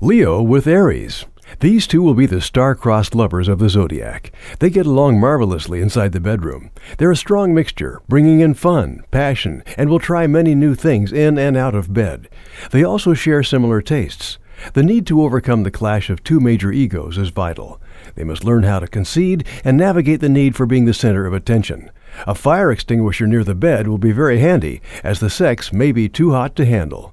Leo with Aries. These two will be the star-crossed lovers of the zodiac. They get along marvelously inside the bedroom. They're a strong mixture, bringing in fun, passion, and will try many new things in and out of bed. They also share similar tastes. The need to overcome the clash of two major egos is vital. They must learn how to concede and navigate the need for being the center of attention. A fire extinguisher near the bed will be very handy, as the sex may be too hot to handle.